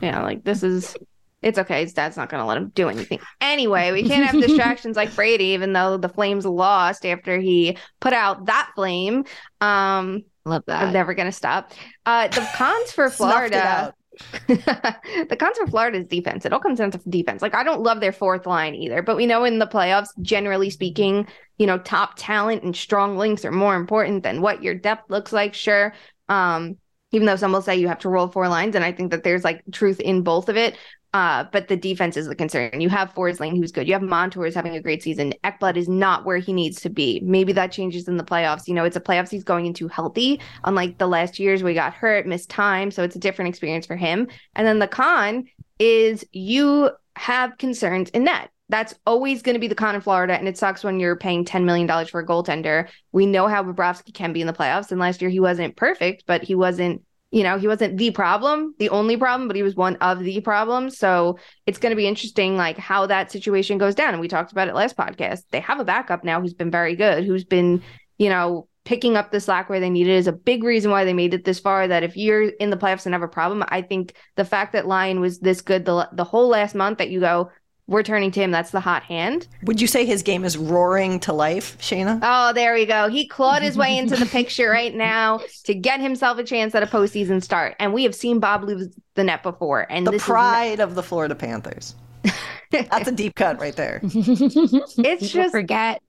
Yeah, like this is it's okay. His dad's not going to let him do anything. Anyway, we can't have distractions like Brady, even though the Flames lost after he put out that flame. Um, Love that. I'm never going to stop. Uh, the cons for Florida. the cons for Florida is defense. It all comes down to defense. Like I don't love their fourth line either, but we know in the playoffs, generally speaking, you know, top talent and strong links are more important than what your depth looks like. Sure. Um, even though some will say you have to roll four lines, and I think that there's like truth in both of it. Uh, but the defense is the concern. You have Forsling, who's good. You have Montour, who's having a great season. Ekblad is not where he needs to be. Maybe that changes in the playoffs. You know, it's a playoffs he's going into healthy, unlike the last years we got hurt, missed time. So it's a different experience for him. And then the con is you have concerns in net. That's always going to be the con in Florida, and it sucks when you're paying ten million dollars for a goaltender. We know how Bobrovsky can be in the playoffs, and last year he wasn't perfect, but he wasn't you know, he wasn't the problem, the only problem, but he was one of the problems. So it's going to be interesting, like how that situation goes down. And we talked about it last podcast. They have a backup now who's been very good, who's been, you know, picking up the slack where they need it is a big reason why they made it this far. That if you're in the playoffs and have a problem, I think the fact that Lyon was this good the the whole last month that you go, we're turning to him. That's the hot hand. Would you say his game is roaring to life, Shayna? Oh, there we go. He clawed his way into the picture right now to get himself a chance at a postseason start. And we have seen Bob lose the net before. And the this pride of the Florida Panthers. That's a deep cut right there. it's just forget.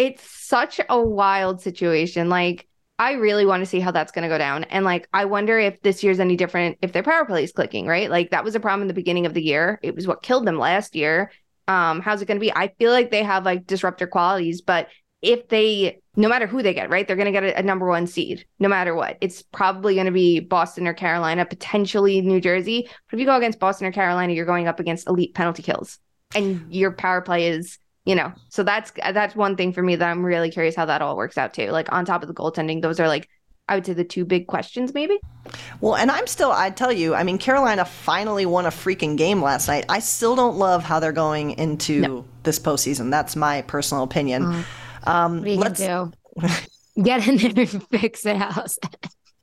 It's such a wild situation. Like I really want to see how that's going to go down. And like, I wonder if this year's any different if their power play is clicking, right? Like, that was a problem in the beginning of the year. It was what killed them last year. Um, how's it going to be? I feel like they have like disruptor qualities, but if they, no matter who they get, right, they're going to get a, a number one seed, no matter what. It's probably going to be Boston or Carolina, potentially New Jersey. But if you go against Boston or Carolina, you're going up against elite penalty kills, and your power play is you know so that's that's one thing for me that i'm really curious how that all works out too. Like on top of the goaltending those are like i would say the two big questions maybe. Well and i'm still i tell you i mean carolina finally won a freaking game last night. I still don't love how they're going into no. this postseason. That's my personal opinion. Mm. um, what you let's do get in there and fix it out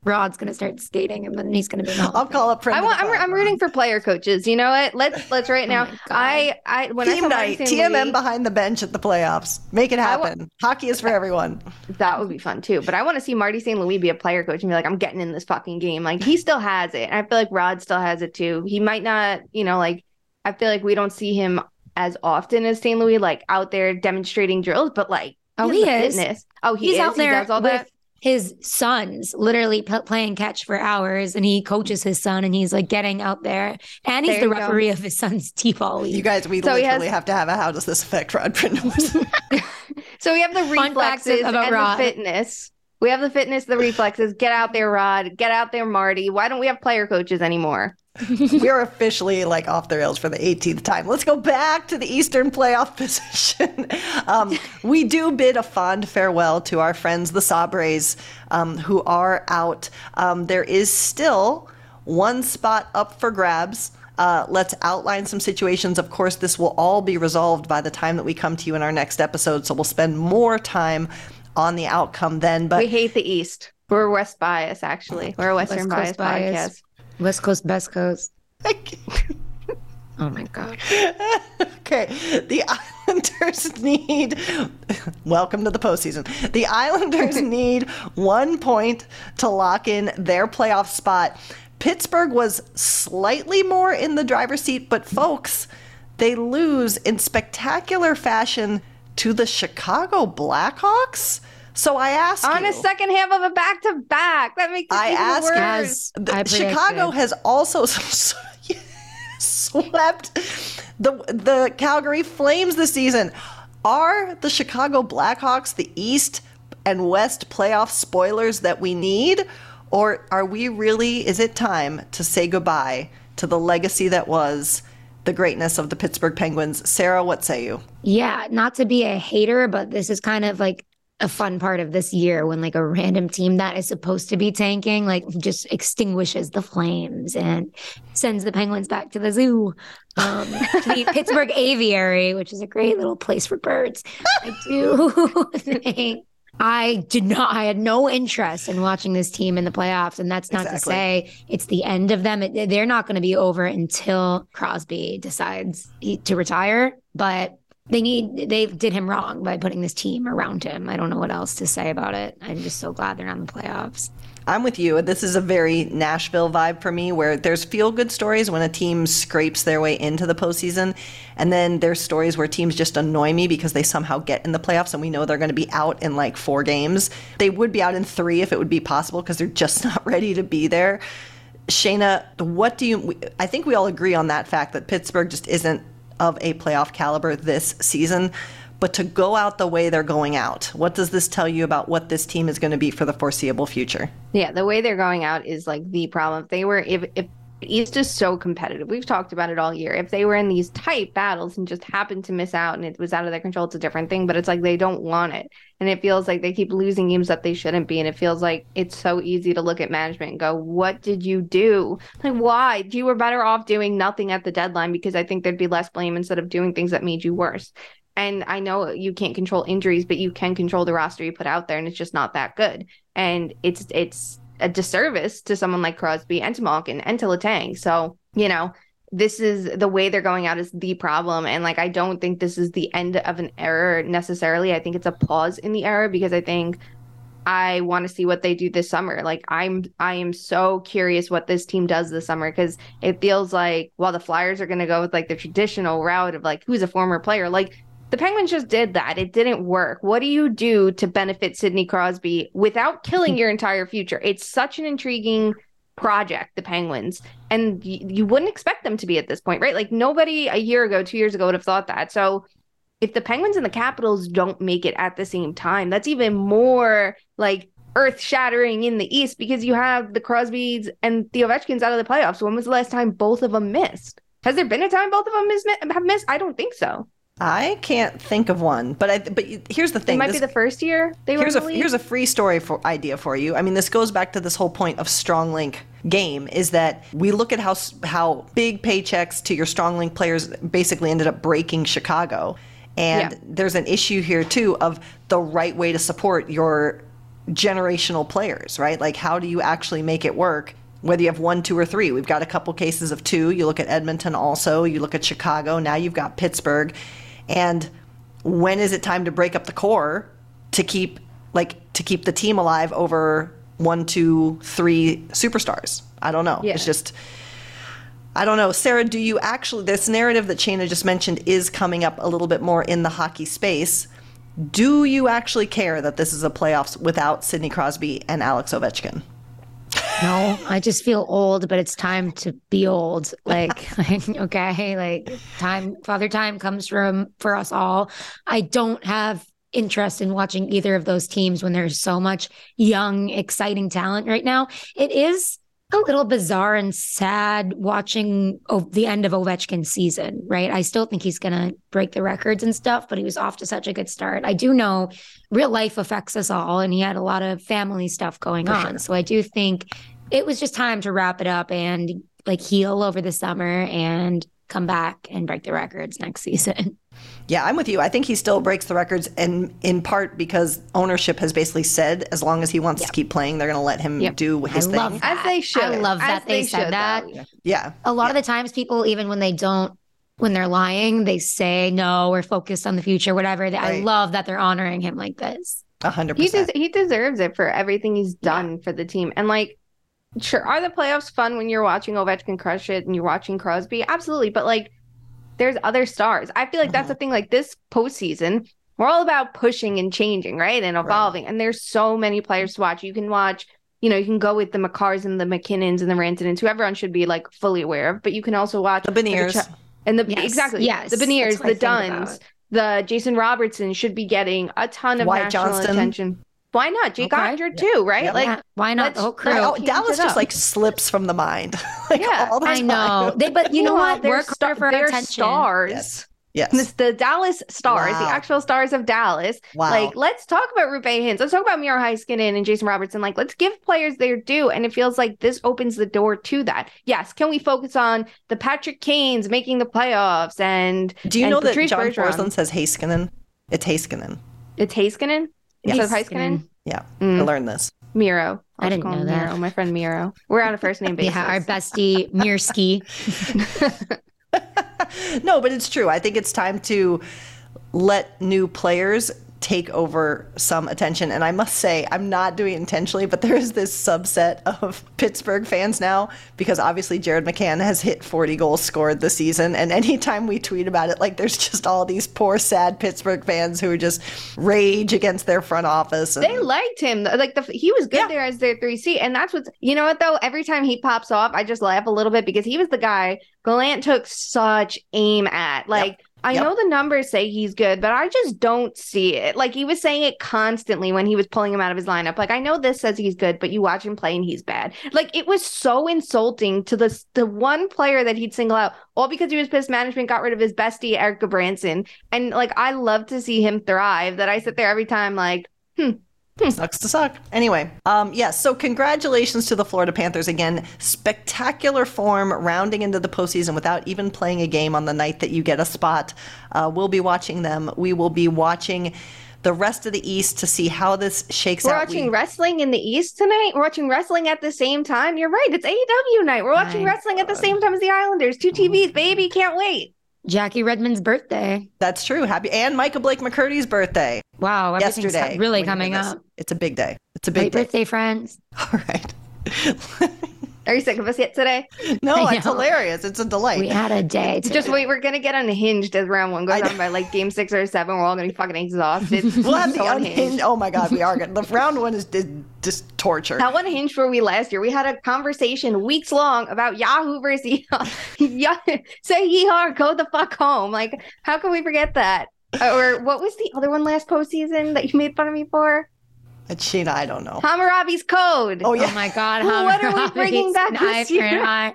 Rod's gonna start skating, and then he's gonna be. I'll call up. I want. I'm, I'm rooting for player coaches. You know what? Let's let's right oh now. Oh I I when team I night, TMM Louis, behind the bench at the playoffs. Make it happen. Hockey is for everyone. That would be fun too. But I want to see Marty St. Louis be a player coach and be like, I'm getting in this fucking game. Like he still has it. And I feel like Rod still has it too. He might not. You know, like I feel like we don't see him as often as St. Louis, like out there demonstrating drills, but like. Oh, he is. Fitness. Oh, he he's is. out there he does all with, that his sons literally p- playing catch for hours and he coaches his son and he's like getting out there and he's there the referee go. of his son's t-ball league. You guys, we so literally has... have to have a how does this affect Rod so we have the reflexes and Rod. the fitness. We have the fitness, the reflexes. Get out there, Rod. Get out there, Marty. Why don't we have player coaches anymore? We're officially like off the rails for the 18th time. Let's go back to the Eastern playoff position. um, we do bid a fond farewell to our friends, the Sabres, um, who are out. Um, there is still one spot up for grabs. Uh, let's outline some situations. Of course, this will all be resolved by the time that we come to you in our next episode. So we'll spend more time on the outcome then. But we hate the East. We're West bias, actually. We're a Western West bias, bias podcast. West Coast, Best Coast. oh my God. okay. The Islanders need, welcome to the postseason. The Islanders need one point to lock in their playoff spot. Pittsburgh was slightly more in the driver's seat, but folks, they lose in spectacular fashion to the Chicago Blackhawks. So I ask on you, a second half of a back to back. That makes it I ask worse. You, the, Chicago has also swept the the Calgary Flames this season. Are the Chicago Blackhawks the East and West playoff spoilers that we need? Or are we really, is it time to say goodbye to the legacy that was the greatness of the Pittsburgh Penguins? Sarah, what say you? Yeah, not to be a hater, but this is kind of like a fun part of this year when like a random team that is supposed to be tanking like just extinguishes the flames and sends the penguins back to the zoo um the pittsburgh aviary which is a great little place for birds i do think I did not. I had no interest in watching this team in the playoffs, and that's not exactly. to say it's the end of them. It, they're not going to be over until Crosby decides to retire. But they need they did him wrong by putting this team around him. I don't know what else to say about it. I'm just so glad they're not in the playoffs. I'm with you. This is a very Nashville vibe for me where there's feel good stories when a team scrapes their way into the postseason. And then there's stories where teams just annoy me because they somehow get in the playoffs and we know they're going to be out in like four games. They would be out in three if it would be possible because they're just not ready to be there. Shayna, what do you, I think we all agree on that fact that Pittsburgh just isn't of a playoff caliber this season. But to go out the way they're going out, what does this tell you about what this team is going to be for the foreseeable future? Yeah, the way they're going out is like the problem. If they were if if East is so competitive. We've talked about it all year. If they were in these tight battles and just happened to miss out and it was out of their control, it's a different thing. But it's like they don't want it. And it feels like they keep losing games that they shouldn't be. And it feels like it's so easy to look at management and go, What did you do? Like, why? You were better off doing nothing at the deadline because I think there'd be less blame instead of doing things that made you worse. And I know you can't control injuries, but you can control the roster you put out there, and it's just not that good. And it's it's a disservice to someone like Crosby and to Malkin and to Letang. So, you know, this is the way they're going out is the problem. And like, I don't think this is the end of an error necessarily. I think it's a pause in the error because I think I want to see what they do this summer. Like I'm I am so curious what this team does this summer because it feels like while the Flyers are gonna go with like the traditional route of like who's a former player, like the Penguins just did that. It didn't work. What do you do to benefit Sidney Crosby without killing hmm. your entire future? It's such an intriguing project, the Penguins. And y- you wouldn't expect them to be at this point, right? Like nobody a year ago, two years ago would have thought that. So if the Penguins and the Capitals don't make it at the same time, that's even more like earth shattering in the East because you have the Crosbys and the Ovechkins out of the playoffs. When was the last time both of them missed? Has there been a time both of them miss- have missed? I don't think so. I can't think of one, but I but here's the thing. It might this- be the first year they were here's a here's a free story for idea for you. I mean, this goes back to this whole point of strong link game is that we look at how how big paychecks to your strong link players basically ended up breaking Chicago, and Yeah. there's an issue here too of the right way to support your generational players, right? Like how do you actually make it work? Whether you have one, two, or three, we've got a couple cases of two. You look at Edmonton also. You look at Chicago. Now you've got Pittsburgh, and when is it time to break up the core to keep like to keep the team alive over one, two, three superstars? I don't know. Yeah. It's just I don't know. Sarah, do you actually this narrative that Shayna just mentioned is coming up a little bit more in the hockey space. Do you actually care that this is a playoffs without Sidney Crosby and Alex Ovechkin? No, I just feel old, but it's time to be old. Like, okay, like time, father time comes from for us all. I don't have interest in watching either of those teams when there's so much young, exciting talent right now. It is a little bizarre and sad watching o- the end of Ovechkin's season, right? I still think he's going to break the records and stuff, but he was off to such a good start. I do know real life affects us all, and he had a lot of family stuff going For on. sure. So I do think it was just time to wrap it up and like heal over the summer and come back and break the records next season. Yeah, I'm with you. I think he still breaks the records, and in part because ownership has basically said as long as he wants to keep playing, they're going to let him Yep. do his I thing. love that. As they should. I love As that they, they said should, that. though. Yeah, A lot of the times, people, even when they don't, when they're lying, they say, no, we're focused on the future, whatever. I love that they're honoring him like this. a hundred percent. he deserves it for everything he's done for the team. And like, sure, are the playoffs fun when you're watching Ovechkin crush it and you're watching Crosby? Absolutely, but like, there's other stars. I feel like that's mm-hmm. the thing. Like this postseason, we're all about pushing and changing, right, and evolving. And there's so many players to watch. You can watch. You know, you can go with the Makars and the MacKinnons and the Rantanens, who everyone should be like fully aware of. But you can also watch The Beniers. like, and the Yes, exactly yes, the that's Beniers, the. Dunns, the Jason Robertson should be getting a ton of Wyatt national Johnston. attention. Why not? Jake Okay. Oettinger too, right? Yeah. Like Yeah, why not the whole crew? let's Oh, Dallas just up. like slips from the mind. like Yeah, all the I know. They, but you know what? They're, Work sta- for they're attention. stars. Yes. Yes. This- the Dallas stars, Wow. the actual stars of Dallas. Wow. Like, let's talk about Roope Hintz. Let's talk about Miro Heiskanen and Jason Robertson. Like, let's give players their due. And it feels like this opens the door to that. Yes. Can we focus on the Patrick Kanes making the playoffs? And Do you and know that Patrice John Bergeron? Forslund says Heiskanen? It's Heiskanen. It's Heiskanen instead of Heiskanen? Yeah, Mm. I learned this. Miro. I I'll just didn't know that. Miro, my friend Miro. We're on a first name basis. Yeah, our bestie Mirski. No, but it's true. I think it's time to let new players take over some attention. And I must say, I'm not doing it intentionally, but there is this subset of Pittsburgh fans now because obviously Jared McCann has hit 40 goals scored this season. And anytime we tweet about it, like there's just all these poor, sad Pittsburgh fans who just rage against their front office. And, They liked him. Like the he was good Yeah. there as their three C, and that's what's you know what though. Every time he pops off, I just laugh a little bit because he was the guy Gallant took such aim at. Like I Yep. know the numbers say he's good, but I just don't see it. Like he was saying it constantly when he was pulling him out of his lineup. Like I know this says he's good, but you watch him play and he's bad. Like it was so insulting to the the one player that he'd single out, all because he was pissed management got rid of his bestie Erik Gudbranson. And like I love to see him thrive. That I sit there every time like, hmm, Sucks to suck. Anyway, um, yes. so congratulations to the Florida Panthers again. Spectacular form, rounding into the postseason without even playing a game on the night that you get a spot. Uh, we'll be watching them. We will be watching the rest of the East to see how this shakes out. we're watching We- wrestling in the East tonight. We're watching wrestling at the same time. You're right. It's AEW night. We're watching My wrestling at the same time as the Islanders. Two TVs, baby. Can't wait. Jackie Redmond's birthday. That's true. Happy and Micah Blake McCurdy's birthday Wow, everything's yesterday. really oh coming up. It's a big day. It's a big day. birthday, friends. All right. Are you sick of us yet today? No, it's hilarious. It's a delight. We had a day. Just wait, we're gonna get unhinged as round one goes on by like game six or seven. We're all gonna be fucking exhausted. We'll have the So unhinged. Oh my God, we are good. The round one is, just torture. How unhinged were we last year? We had a conversation weeks long about Yahoo versus Yeehaw. Say Yeehaw go the fuck home. Like, how can we forget that? Or what was the other one last postseason that you made fun of me for? It's Sheena, I don't know. Hammurabi's Code. Oh yeah. Oh my God! What are we bringing back an this eye for year? an.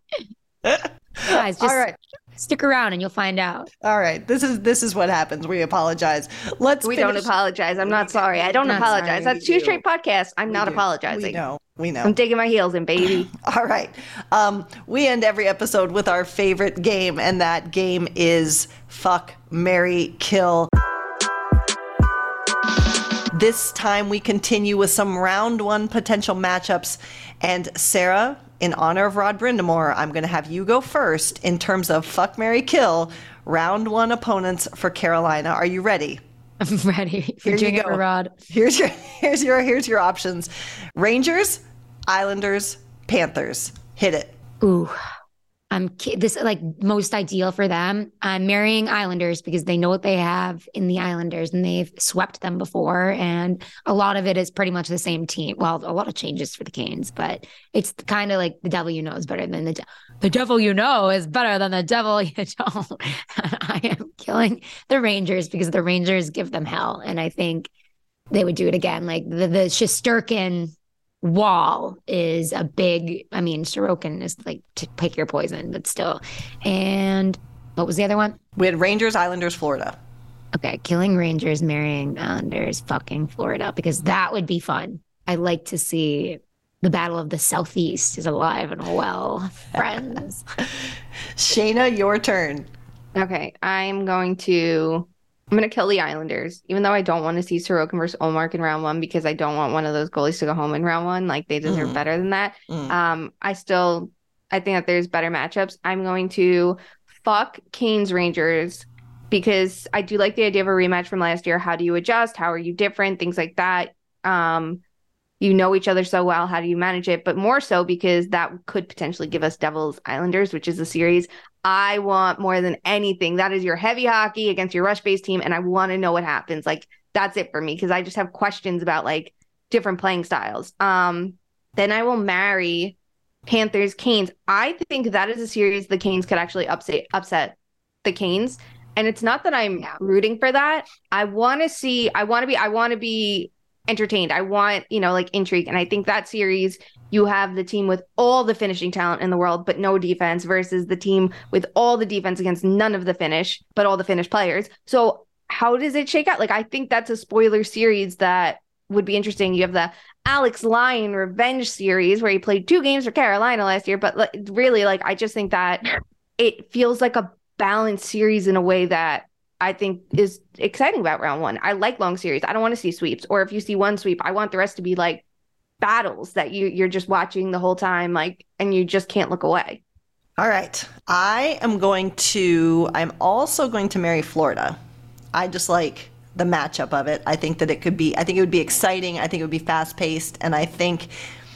Guys, just All right. stick around and you'll find out. All right. This is this is what happens. We apologize. Let's We don't apologize. I'm not sorry. I don't Not apologize. sorry. That's two straight podcasts. I'm not do. apologizing. We know. We know. I'm digging my heels in, baby. All right. Um, we end every episode with our favorite game, and that game is Fuck, Mary, Kill. This time we continue with some round one potential matchups. And Sarah, in honor of Rod Brind'Amour, I'm going to have you go first in terms of Fuck, Mary, Kill, round one opponents for Carolina. Are you ready? I'm ready. Here you go. Rod. Here's your here's your here's your options. Rangers, Islanders, Panthers. Hit it. Ooh, Ki- this like most ideal for them. I'm marrying Islanders because they know what they have in the Islanders and they've swept them before, and a lot of it is pretty much the same team. Well, a lot of changes for the Canes, but it's kind of like the devil you know is better than the de- the devil you know is better than the devil you don't. I am killing the Rangers because the Rangers give them hell, and I think they would do it again. Like the the Shesterkin wall is a big i mean sorokin is like to pick your poison but still and what was the other one We had Rangers, Islanders, Florida. okay killing rangers marrying islanders fucking florida because that would be fun i like to see the battle of the southeast is alive and well friends Shayna, your turn. Okay, I'm going to I'm gonna kill the Islanders, even though I don't want to see Sorokin versus Ullmark in round one because I don't want one of those goalies to go home in round one. Like they deserve Mm. better than that. Mm. Um, I still I think that there's better matchups. I'm going to fuck Canes Rangers because I do like the idea of a rematch from last year. How do you adjust? How are you different? Things like that. Um, you know each other so well. How do you manage it? But more so because that could potentially give us Devils Islanders, which is a series I want more than anything. That is your heavy hockey against your rush based team. And I want to know what happens. Like that's it for me because I just have questions about like different playing styles. Um, then I will marry Panthers Canes. I think that is a series the Canes could actually upset upset the Canes. And it's not that I'm rooting for that. I want to see, I want to be, I want to be entertained. I want, you know, like intrigue. And I think that series, you have the team with all the finishing talent in the world, but no defense versus the team with all the defense against none of the finish, but all the finished players. So how does it shake out? Like, I think that's a spoiler series that would be interesting. You have the Alex Lyon revenge series where he played two games for Carolina last year, but like, really, like, I just think that it feels like a balanced series in a way that I think is exciting about round one. I like long series. I don't want to see sweeps, or if you see one sweep, I want the rest to be like battles that you you're just watching the whole time, like, and you just can't look away. All right. I am going to, I'm also going to marry Florida. I just like the matchup of it. I think that it could be, I think it would be exciting. I think it would be fast paced. And I think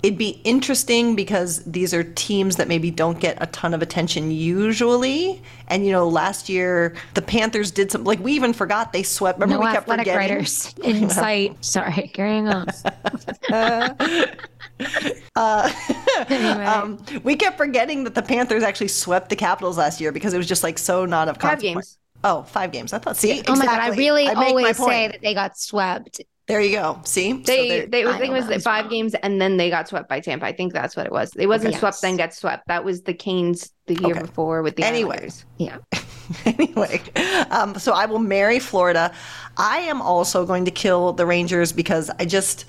it'd be interesting because these are teams that maybe don't get a ton of attention usually. And, you know, last year the Panthers did some, like, we even forgot they swept. Remember, no we kept athletic forgetting. writers in sight sorry carrying on Uh, Anyway. um, we kept forgetting that the Panthers actually swept the Capitals last year because it was just like so not of Five games. Oh, five games. I thought. See, Oh my god, I really I always say that they got swept. There you go. See, They, there- they, I I think it was five games and then they got swept by Tampa. I think that's what it was. They wasn't Okay. swept Yes. then get swept. That was the Canes the year Okay. before with the Anyway. Islanders. Yeah. anyway, um, so I will marry Florida. I am also going to kill the Rangers because I just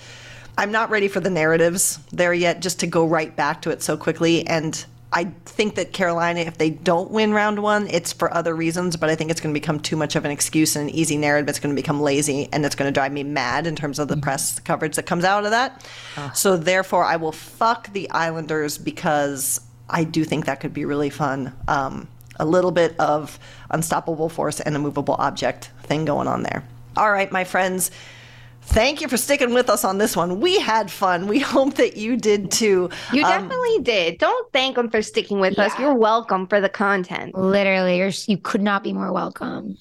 I'm not ready for the narratives there yet. Just to go right back to it so quickly, and I think that Carolina, if they don't win round one, it's for other reasons. But I think it's going to become too much of an excuse and an easy narrative. It's going to become lazy, and it's going to drive me mad in terms of the press coverage that comes out of that. So therefore, I will fuck the Islanders because I do think that could be really fun. Um, a little bit of unstoppable force and a movable object thing going on there. All right, my friends. Thank you for sticking with us on this one. We had fun. We hope that you did too. You Um, definitely did. Don't thank them for sticking with us. You're welcome for the content. Literally, you're, you could not be more welcome.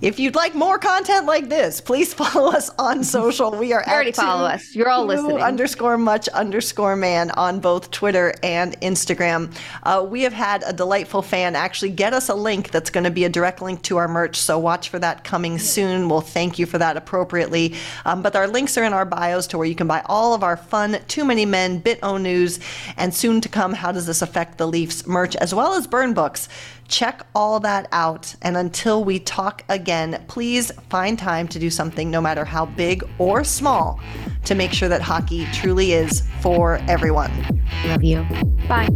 If you'd like more content like this, please follow us on social. We are You already follow us. You're all listening. Underscore much underscore man on both Twitter and Instagram. Uh, we have had a delightful fan actually get us a link that's going to be a direct link to our merch. So watch for that coming soon. We'll thank you for that appropriately. Um, but our links are in our bios to where you can buy all of our fun Too Many Men, Bit O News, and soon to come How Does This Affect the Leafs merch, as well as burn books. Check all that out. And until we talk again, please find time to do something, no matter how big or small, to make sure that hockey truly is for everyone. Love you. Bye.